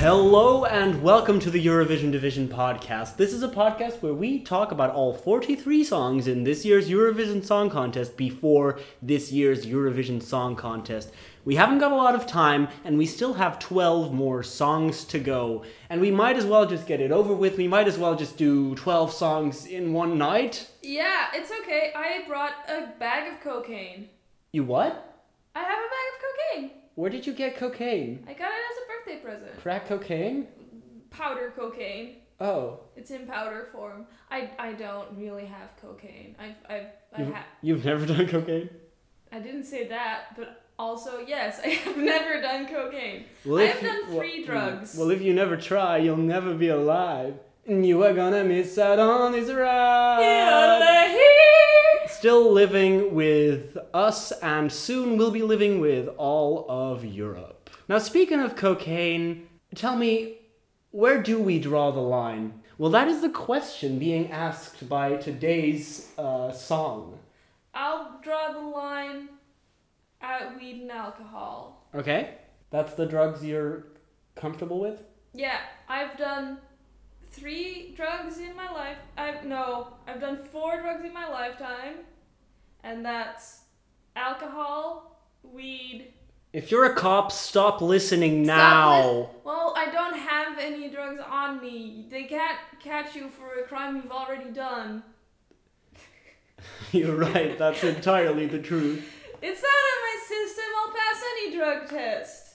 Hello and welcome to the Eurovision Division podcast. This is a podcast where we talk about all 43 songs in this year's Eurovision Song Contest before this year's Eurovision Song Contest. We haven't got a lot of time and we still have 12 more songs to go. And we might as well just get it over with. We might as well just do 12 songs in one night. Yeah, it's okay. I brought a bag of cocaine. You what? I have a bag of cocaine. Where did you get cocaine? I got it as a birthday present. Crack cocaine? Powder cocaine. Oh. It's in powder form. I, I don't really have cocaine. I've I've I You've, ha- you've never done cocaine? I didn't say that, but also yes, I have never done cocaine. Well, I have you- done three well, mm, drugs. Well, if you never try, you'll never be alive. And you are gonna miss out on this ride. Still living with us, and soon we'll be living with all of Europe. Now, speaking of cocaine, tell me, where do we draw the line? Well, that is the question being asked by today's uh, song. I'll draw the line at weed and alcohol. Okay? That's the drugs you're comfortable with? Yeah, I've done three drugs in my life. I no, I've done four drugs in my lifetime, and that's alcohol, weed. If you're a cop, stop listening Stop now. li- well, I don't have any drugs on me. They can't catch you for a crime you've already done. You're right, that's entirely the truth. It's out of my system. I'll pass any drug test.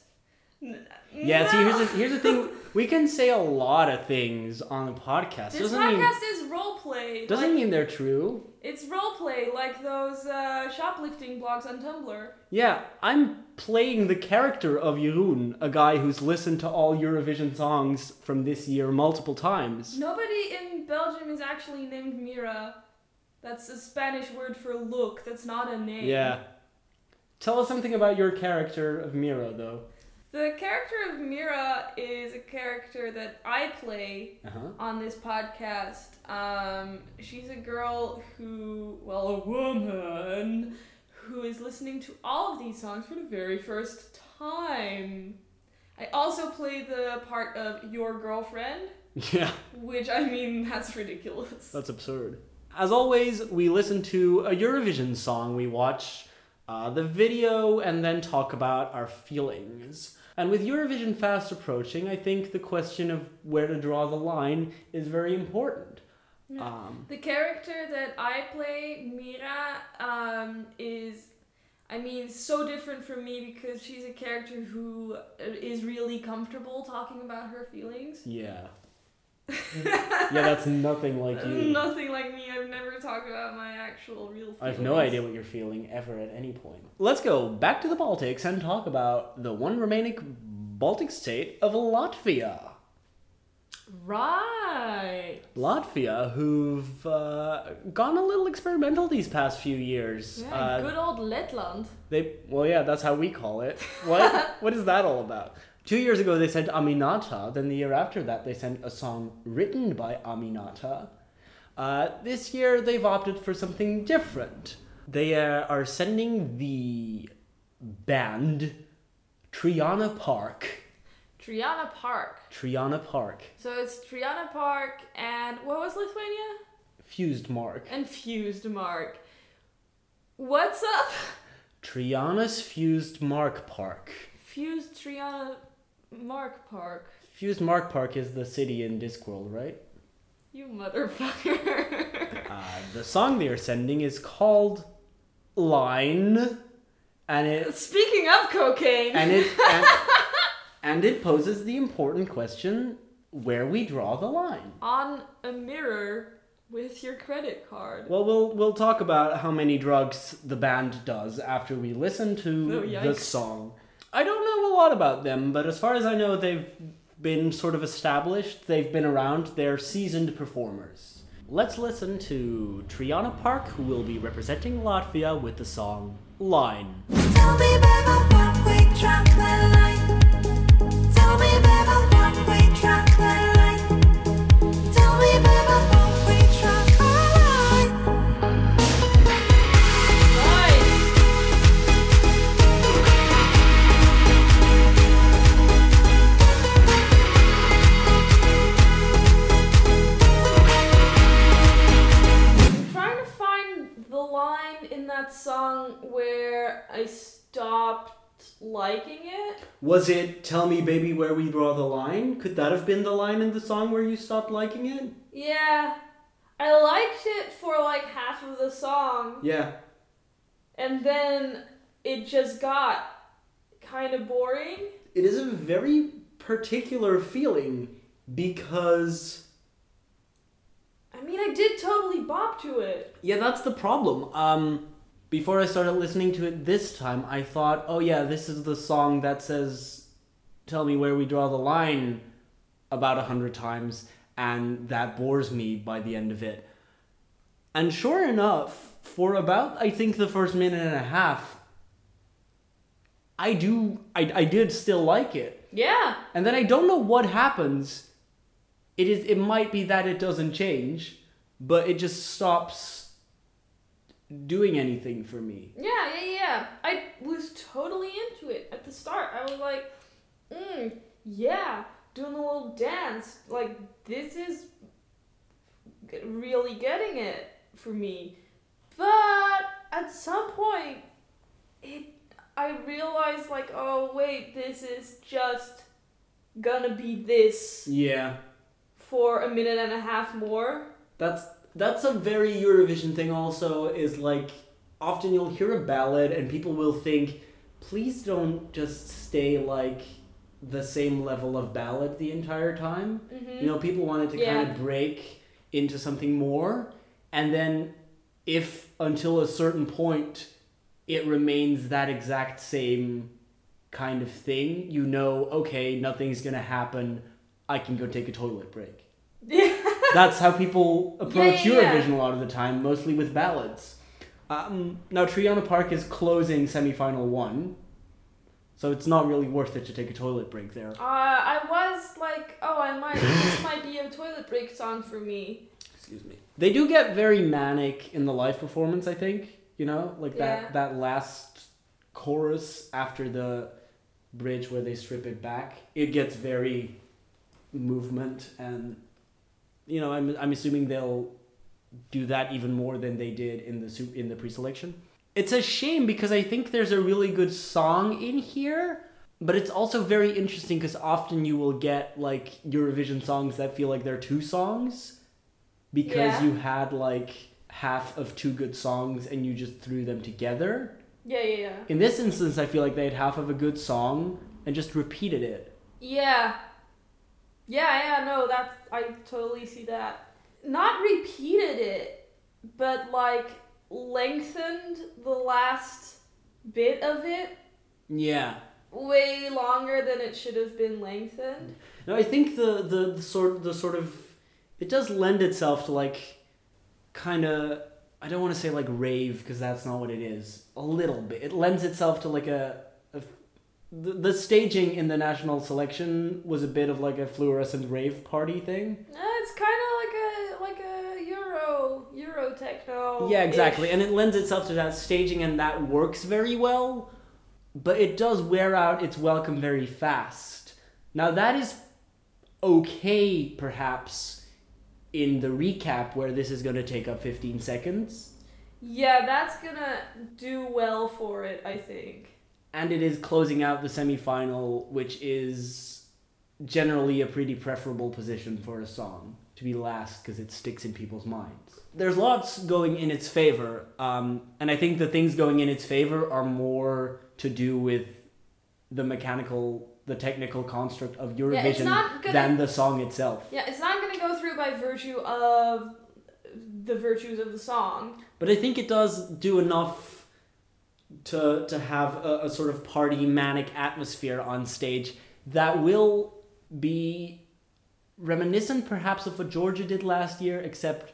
N- Yeah, see, here's the, here's the thing. We can say a lot of things on the podcast. This doesn't podcast mean is role play. doesn't like, mean they're true. it's role play, like those uh, shoplifting blogs on Tumblr. Yeah, I'm playing the character of Jeroen, a guy who's listened to all Eurovision songs from this year multiple times. Nobody in Belgium is actually named Mira. That's a Spanish word for look. That's not a name. Yeah. Tell us something about your character of Mira, though. The character of Mira is a character that I play Uh huh. on this podcast. Um, she's a girl who, well, a woman who is listening to all of these songs for the very first time. I also play the part of your girlfriend, Yeah. which I mean, that's ridiculous. That's absurd. As always, we listen to a Eurovision song, we watch uh, the video, and then talk about our feelings. And with Eurovision fast approaching, I think the question of where to draw the line is very important. Yeah. Um, The character that I play, Mira, um, is, I mean, so different from me because she's a character who is really comfortable talking about her feelings. yeah. yeah, that's nothing like you. Nothing like me. I've never talked about my actual real feelings. I have no idea what you're feeling ever at any point. Let's go back to the Baltics and talk about the one remaining Baltic state of Latvia. Right. Latvia, who've uh, gone a little experimental these past few years. Yeah, uh, good old Letland. They well, yeah, that's how we call it. What what is that all about? Two years ago, they sent Aminata. Then the year after that, they sent a song written by Aminata. Uh, this year, they've opted for something different. They uh, are sending the band Triana Park. Triana Park. Triana Park. So it's Triana Park and what was Lithuania? Fusedmarc. And Fusedmarc. What's up? Triana's Fused Mark Park. Fused Triana Mark Park. Fused Mark Park is the city in Discworld, right? You motherfucker. Uh, the song they are sending is called Line, and it Speaking of cocaine. and it and, and it poses the important question where we draw the line. on a mirror with your credit card. Well, we'll we'll talk about how many drugs the band does after we listen to Oh, the song. I don't know a lot about them, but as far as I know, they've been sort of established. They've been around. They're seasoned performers. Let's listen to Triana Park, who will be representing Latvia with the song Line. Where I stopped liking it. Was it "Tell Me, Baby, Where We Draw the Line"? Could that have been the line in the song where you stopped liking it? Yeah, I liked it for like half of the song, Yeah. and then it just got kind of boring. It is a very particular feeling because I mean, I did totally bop to it. yeah, that's the problem. Um before I started listening to it this time, I thought, "Oh yeah, this is the song that says tell me where we draw the line about a hundred times and that bores me by the end of it." And sure enough, for about I think the first minute and a half, I do I, I did still like it. Yeah, And then I don't know what happens. It is it might be that it doesn't change, but it just stops doing anything for me. yeah, yeah, yeah. I was totally into it at the start. I was like, mm, yeah, doing a little dance. Like, this is really getting it for me. But at some point, it I realized like, oh wait, this is just gonna be this Yeah. for a minute and a half more. That's that's a very Eurovision thing also is like often you'll hear a ballad and people will think please don't just stay like the same level of ballad the entire time. Mm-hmm. You know, people want it to kind of break into something more, and then if until a certain point it remains that exact same kind of thing, you know, okay, nothing's gonna happen. I can go take a toilet break. Yeah. That's how people approach Yeah, yeah, yeah. Eurovision a lot of the time, mostly with ballads. Um, now, Triana Park is closing semifinal one, so it's not really worth it to take a toilet break there. Uh, I was like, oh, I might. this might be a toilet break song for me. Excuse me. They do get very manic in the live performance, I think. You know, like Yeah. that that last chorus after the bridge where they strip it back, it gets very movement and you know, I'm I'm assuming they'll do that even more than they did in the in the pre-selection. It's a shame because I think there's a really good song in here, but it's also very interesting because often you will get like Eurovision songs that feel like they're two songs because Yeah. you had like half of two good songs and you just threw them together. Yeah, yeah, yeah. In this instance, I feel like they had half of a good song and just repeated it. Yeah. Yeah, yeah, no, that's I totally see that. Not repeated it, but like lengthened the last bit of it Yeah. way longer than it should have been lengthened. No, I think the, the, the sort the sort of it does lend itself to like kind of I don't want to say like rave because that's not what it is. A little bit. It lends itself to like a, a the, the staging in the national selection was a bit of like a fluorescent rave party thing. Uh, it's kind of like a like a euro euro techno. Yeah, exactly. And it lends itself to that staging and that works very well, but it does wear out its welcome very fast. Now that is okay perhaps in the recap where this is going to take up 15 seconds Yeah, that's gonna do well for it, I think. And it is closing out the semifinal which is generally a pretty preferable position for a song to be last because it sticks in people's minds there's lots going in its favor um, and i think the things going in its favor are more to do with the mechanical the technical construct of eurovision not gonna than the song itself Yeah, it's not gonna go through by virtue of the virtues of the song. But I think it does do enough to to have a, a sort of party manic atmosphere on stage that will be reminiscent perhaps of what Georgia did last year, except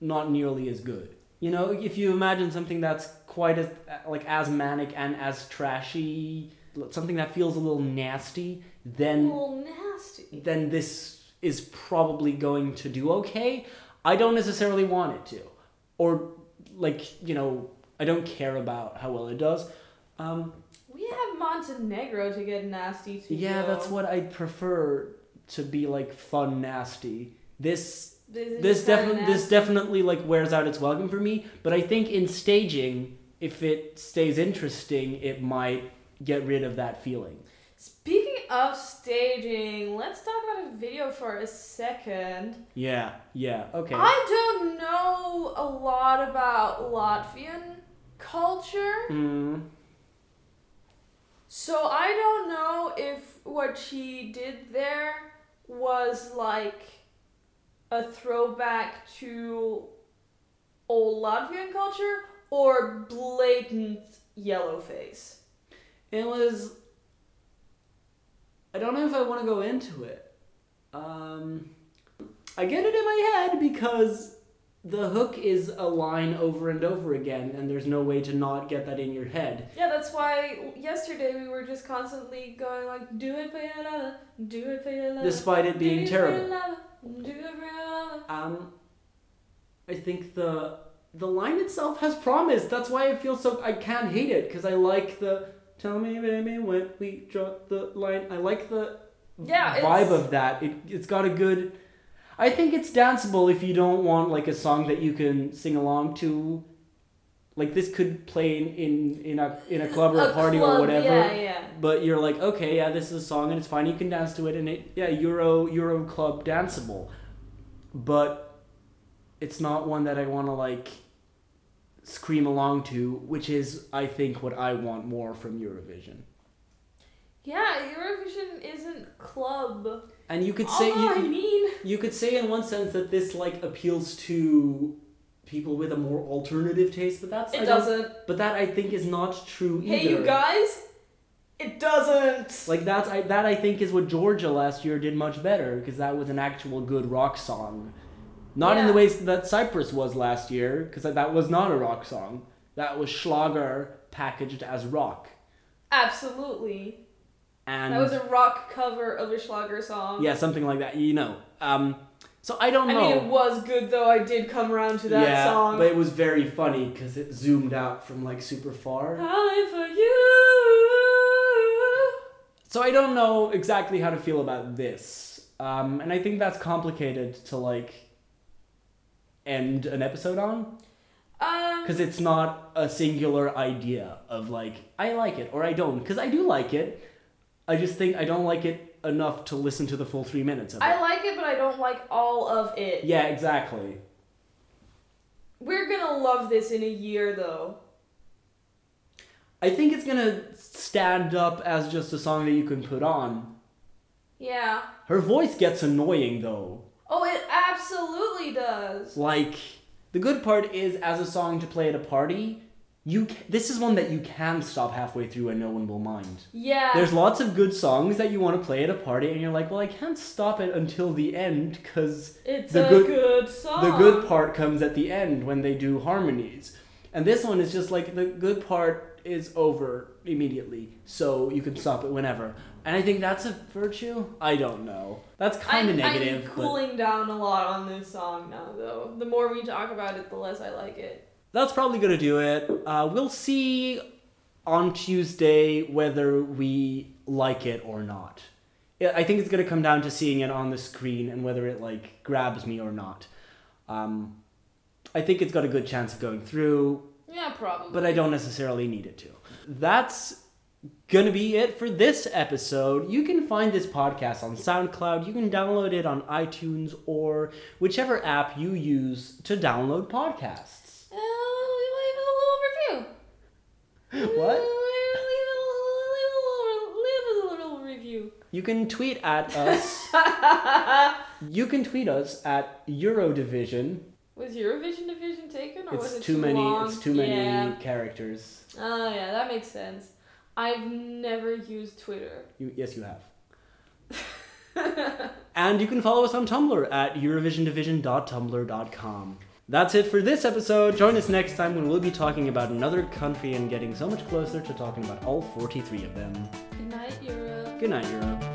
not nearly as good. You know, if you imagine something that's quite as like as manic and as trashy, something that feels a little nasty, A then little nasty. then this is probably going to do okay. I don't necessarily want it to, or like you know, I don't care about how well it does. Um, We have Montenegro to get nasty to. yeah, that's what I prefer to be like fun nasty. This This, this definitely this definitely like wears out its welcome for me. But I think in staging, if it stays interesting, it might get rid of that feeling. Speaking of staging, let's talk about a video for a second. Yeah, yeah, okay. I don't know a lot about Latvian culture, Mm, so I don't know if what she did there was like a throwback to old Latvian culture or blatant yellow face. it was. I don't know if I want to go into it. Um, I get it in my head because the hook is a line over and over again, and there's no way to not get that in your head. Yeah, that's why yesterday we were just constantly going like, "Do it for your lover, do it for your lover." Despite it being do being it for your terrible. lover, Do it for your lover. Um, I think the the line itself has promise. That's why I feel so. I can't hate it because I like the "Tell me, baby, when we drop the line." I like the Yeah, vibe of that. It it's got a good. I think it's danceable if you don't want like a song that you can sing along to. Like this could play in in, in a in a club or a, party club, or whatever. Yeah, yeah. But you're like, okay, yeah, this is a song and it's fine. You can dance to it and it, yeah, Euro Euro club danceable. But it's not one that I want to like scream along to, which is I think what I want more from Eurovision. Yeah, Eurovision isn't club. And you could say Although, I you, mean, you could say in one sense that this like appeals to people with a more alternative taste, but that's it doesn't. But that I think is not true either. Hey, you guys, it doesn't. Like that's I, that I think is what Georgia last year did much better because that was an actual good rock song, not in the ways that Cyprus was last year because that was not a rock song. That was Schlager packaged as rock, Absolutely. And That was a rock cover of a Schlager song. yeah, something like that. You know, um, so I don't know. I mean, it was good though. I did come around to that yeah, song. but it was very funny because it zoomed out from like super far. Calling for you. So I don't know exactly how to feel about this, um, and I think that's complicated to like end an episode on. Um, because it's not a singular idea of like I like it or I don't because I do like it. I just think I don't like it enough to listen to the full three minutes of it. I like it, but I don't like all of it. yeah, exactly. We're gonna love this in a year though. I think it's gonna stand up as just a song that you can put on. Yeah. Her voice gets annoying though. Oh, it absolutely does. Like the good part is as a song to play at a party. You ca- this is one that you can stop halfway through and no one will mind. Yeah. There's lots of good songs that you want to play at a party, and you're like, well, I can't stop it until the end because it's the good- good, song. the good part comes at the end when they do harmonies. And this one is just like the good part is over immediately, so you can stop it whenever. And I think that's a virtue. I don't know. That's kind of negative, I'm but cooling down a lot on this song now, though. The more we talk about it, the less I like it. That's probably gonna do it. Uh, we'll see on Tuesday whether we like it or not. I think it's gonna come down to seeing it on the screen and whether it like grabs me or not. Um, I think it's got a good chance of going through. Yeah, probably. but I don't necessarily need it to. That's gonna be it for this episode. You can find this podcast on SoundCloud. You can download it on iTunes or whichever app you use to download podcasts. Uh, leave us a little review. What? Leave, leave, leave, leave, leave us a little review. You can tweet at us. you can tweet us at Eurodivision. Was Eurovision division taken, or was it too many. long? It's too many Yeah. characters. Oh yeah, that makes sense. I've never used Twitter. You, yes, you have. and you can follow us on Tumblr at eurovisiondivision.tumblr.com. That's it for this episode. Join us next time when we'll be talking about another country and getting so much closer to talking about all 43 of them. Good night, Europe. Good night, Europe.